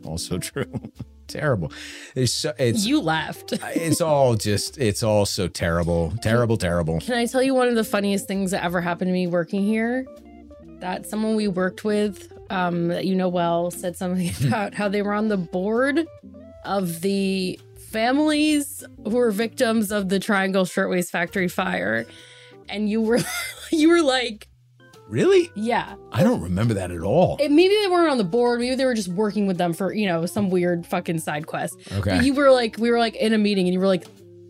Also true. [LAUGHS] Terrible. It's so, it's you left. it's all just it's all so terrible. Terrible, terrible. Can I tell you one of the funniest things that ever happened to me working here? That someone we worked with, um, that you know well, said something [LAUGHS] about how they were on the board of the families who were victims of the Triangle Shirtwaist Factory fire. And you were [LAUGHS] you were like, Really? yeah. I don't remember that at all. It, maybe they weren't on the board. Maybe they were just working with them for, you know, some weird fucking side quest. Okay. But you were like, we were like in a meeting and you were like,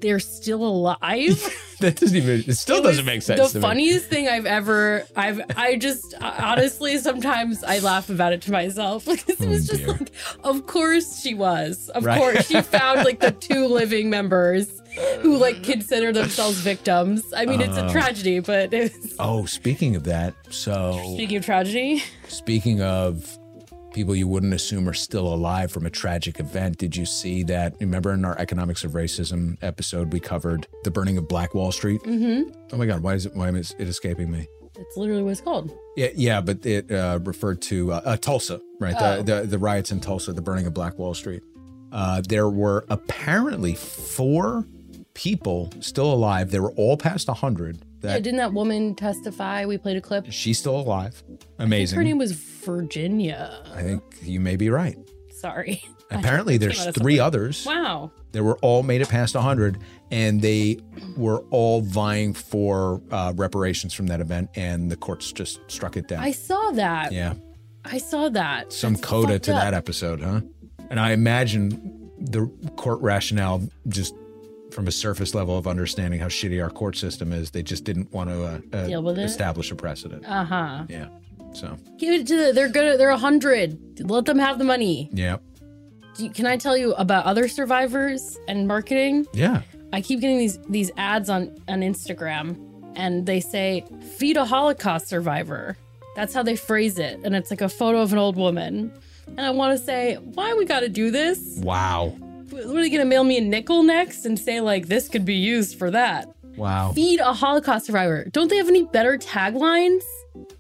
they're still alive. [LAUGHS] that doesn't even it still It doesn't make sense The to me. funniest thing I've ever, I've, I just honestly sometimes I laugh about it to myself [LAUGHS] because it oh, was just Oh, dear. like, of course she was, of Right. course she [LAUGHS] found like the two living members who like consider themselves victims. I mean, it's a Oh. tragedy, but it's, Oh, speaking of that, so speaking of tragedy, Speaking of people you wouldn't assume are still alive from a tragic event, did you see that? Remember in our economics of racism episode, we covered the burning of Black Wall Street? Mm-hmm. Oh my God, why is it? Why is it escaping me? it's literally what it's called. Yeah, yeah, but it uh, referred to uh, uh, Tulsa, right? Oh. The, the the riots in Tulsa, the burning of Black Wall Street. Uh, there were apparently four people still alive. They were all past hundred. Yeah, didn't that woman testify? We played a clip. she's still alive. Amazing. her name was Virginia. I think you may be right. Sorry. [LAUGHS] Apparently, there's three others. Wow. They were all made it past 100, and they were all vying for uh, reparations from that event, and the courts just struck it down. I saw that. yeah, I saw that. some That's coda to up. that episode, huh? And I imagine the court rationale, just from a surface level of understanding how shitty our court system is, they just didn't want to uh, uh, Deal with it? establish a precedent. Uh huh. yeah. So, Give it to the. They're good. They're a hundred. Let them have the money. yeah. You- Can I tell you about other survivors and marketing? Yeah. I keep getting these these ads on on Instagram, and they say "feed a Holocaust survivor." That's how they phrase it, and it's like a photo of an old woman. And I want to say, why we got to do this? Wow. What are they gonna mail me a nickel next and say like this could be used for that? Wow. Feed a Holocaust survivor. Don't they have any better taglines?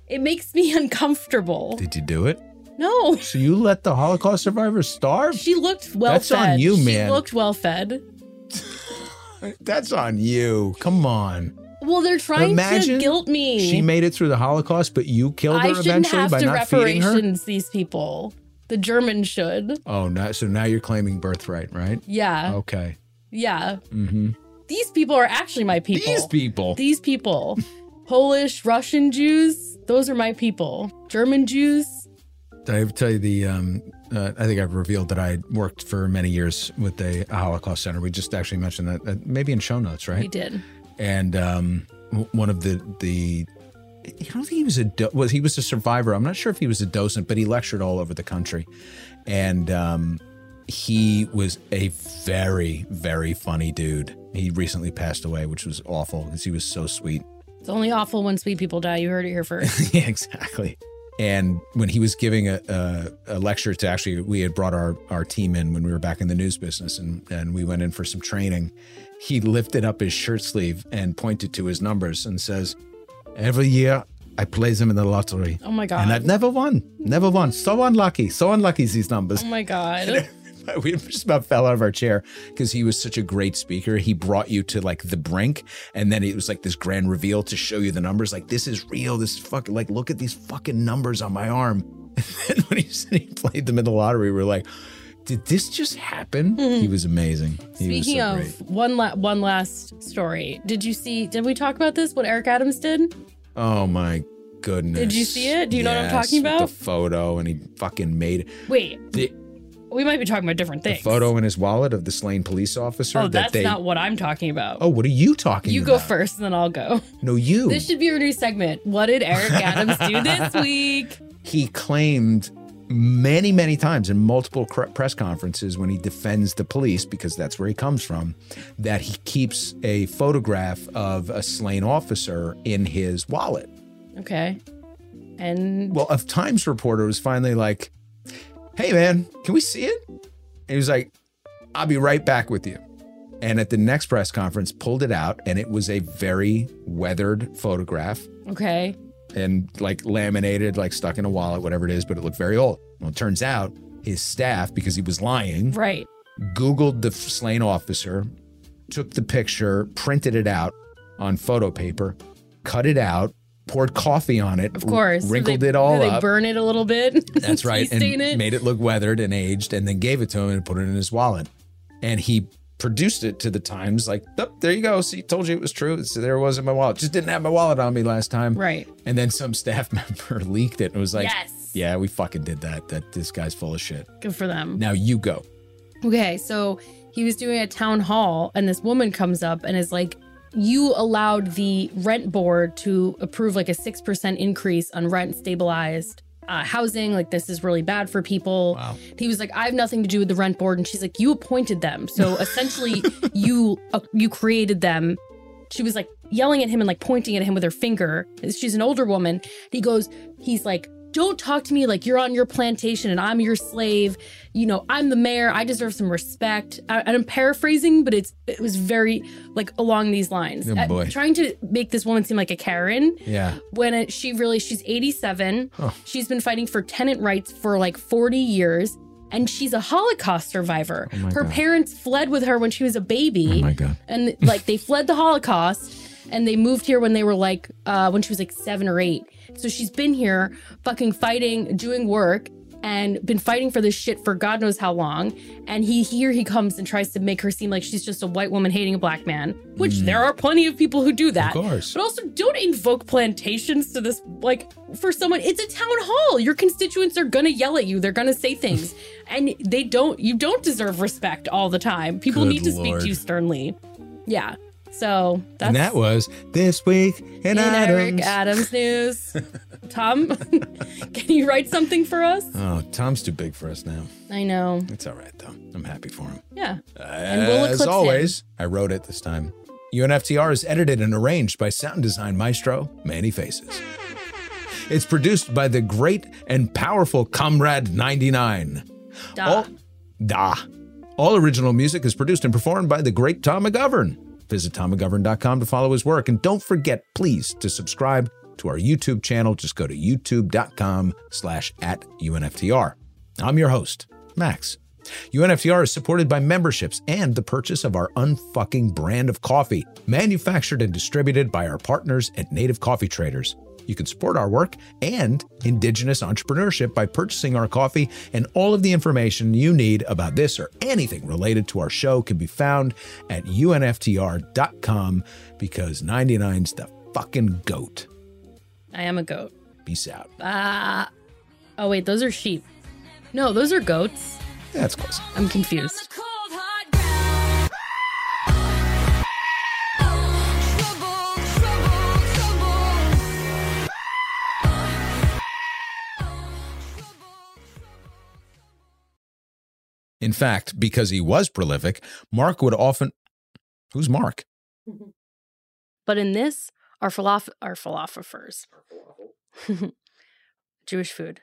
It makes me [LAUGHS] uncomfortable. Did you do it? No, So you let the Holocaust survivors starve? she looked well That's fed. That's on you, man. She looked well fed. [LAUGHS] That's on you. Come on. Well, they're trying Imagine to guilt me. She made it through the Holocaust, but you killed her I shouldn't eventually have by to not feeding her. reparations these people. The Germans should. Oh, so now you're claiming birthright, right? Yeah. Okay. Yeah. Mm-hmm. These people are actually my people. These people. These people. [LAUGHS] Polish, Russian Jews, those are my people. German Jews, Did I ever tell you the um, Uh, I think I've revealed that I worked for many years with the Holocaust Center. We just actually mentioned that, uh, maybe in show notes, right? We did. and um, w- one of the the I don't think he was a do- was he was a survivor. I'm not sure if he was a docent, but he lectured all over the country, and um, he was a very very funny dude. He recently passed away, which was awful because he was so sweet. It's only awful when sweet people die. You heard it here first. [LAUGHS] yeah, exactly. And when he was giving a, a, a lecture to actually, we had brought our, our team in when we were back in the news business and, and we went in for some training. He lifted up his shirt sleeve and pointed to his numbers and says, Every year I play them in the lottery. Oh my God. And I've never won, never won. So unlucky, so unlucky, these numbers. oh my God. [LAUGHS] we just about fell out of our chair because he was such a great speaker. He brought you to like the brink, and then it was like this grand reveal to show you the numbers. Like this is real. This is fucking like look at these fucking numbers on my arm. [LAUGHS] And then when he said he played them in the lottery, we are like, did this just happen? Mm-hmm. He was amazing. He Speaking was so of great. one, la- one last story. Did you see? Did we talk about this? What Eric Adams did? oh my goodness. Did you see it? Do you know what I'm talking about? The photo, and he fucking made Wait, the, we might be talking about different the things. photo in his wallet of the slain police officer. Oh, that that's they. not what I'm talking about. oh, what are you talking you about? go first, and then I'll go. No, you. This should be our new segment. What did Eric Adams do this [LAUGHS] week? he claimed many, many times in multiple cr- press conferences when he defends the police, because that's where he comes from, that he keeps a photograph of a slain officer in his wallet. Okay, and Well, a Times reporter was finally like, Hey, man, can we see it? And he was like, I'll be right back with you. And at the next press conference, pulled it out, and it was a very weathered photograph okay, and like laminated, like stuck in a wallet, whatever it is, but it looked very old. Well, it turns out his staff, because he was lying, right. Googled the slain officer, took the picture, printed it out on photo paper, cut it out, poured coffee on it, Of course, wrinkled they, it all did They up. burn it a little bit. [LAUGHS] That's right, and it. made it look weathered and aged, and then gave it to him and put it in his wallet. And he produced it to the Times, like, oh, there you go. See, told you it was true. So there it was in my wallet. Just didn't have my wallet on me last time. Right. And then some staff [LAUGHS] member leaked it and was like, Yes. yeah, we fucking did that. That this guy's full of shit. Good for them. Now you go. Okay, so he was doing a town hall, and this woman comes up and is like, You allowed the rent board to approve like a 6% increase on rent stabilized uh, housing. Like, this is really bad for people. Wow. He was like, I have nothing to do with the rent board. And she's like, You appointed them. So [LAUGHS] essentially, you uh, you created them. She was like yelling at him and like pointing at him with her finger. She's an older woman. He goes, He's like, don't talk to me like you're on your plantation and I'm your slave. You know, I'm the mayor. I deserve some respect. I, and I'm paraphrasing, but it's it was very like along these lines. Oh, Uh, boy. trying to make this woman seem like a Karen Yeah. when it, she really she's 87 she's been fighting for tenant rights for like 40 years and she's a holocaust survivor Oh her God. parents fled with her when she was a baby Oh my God. and like they fled the holocaust and they moved here when they were like uh when she was like seven or eight. So she's been here fucking fighting doing work and been fighting for this shit for god knows how long. And he here he comes and tries to make her seem like she's just a white woman hating a black man which there are plenty of people who do that. Mm. Of course. but also don't invoke plantations to this like for someone. It's a town hall. Your constituents are gonna yell at you. They're gonna say things. [LAUGHS] And they don't you don't deserve respect all the time. People Good need to speak to you sternly. Yeah so that's and that was this week in, in Eric Adams. Adams news. [LAUGHS] Tom, [LAUGHS] can you write something for us? Oh, Tom's too big for us now. I know. It's all right though. I'm happy for him. Yeah. And we'll As always, I wrote it this time. UNFTR is edited and arranged by sound design maestro Manny Faces. It's produced by the great and powerful Comrade 99. him. Duh. All, da. All original music is produced and performed by the great Tom McGovern. Visit tommcgovern.com to follow his work. And don't forget, please, to subscribe to our YouTube channel. Just go to youtube.com slash at UNFTR. I'm your host, Max. UNFTR is supported by memberships and the purchase of our unfucking brand of coffee, manufactured and distributed by our partners at Native Coffee Traders. You can support our work and Indigenous entrepreneurship by purchasing our coffee, and all of the information you need about this or anything related to our show can be found at unftr.com because 99's the fucking goat. I am a goat. Peace out. Ah. oh wait, those are sheep. No, those are goats. That's close. I'm confused. In fact, because he was prolific, Mark would often. Who's Mark? Mm-hmm. But in this, our falaf our philosophers, [LAUGHS] Jewish food.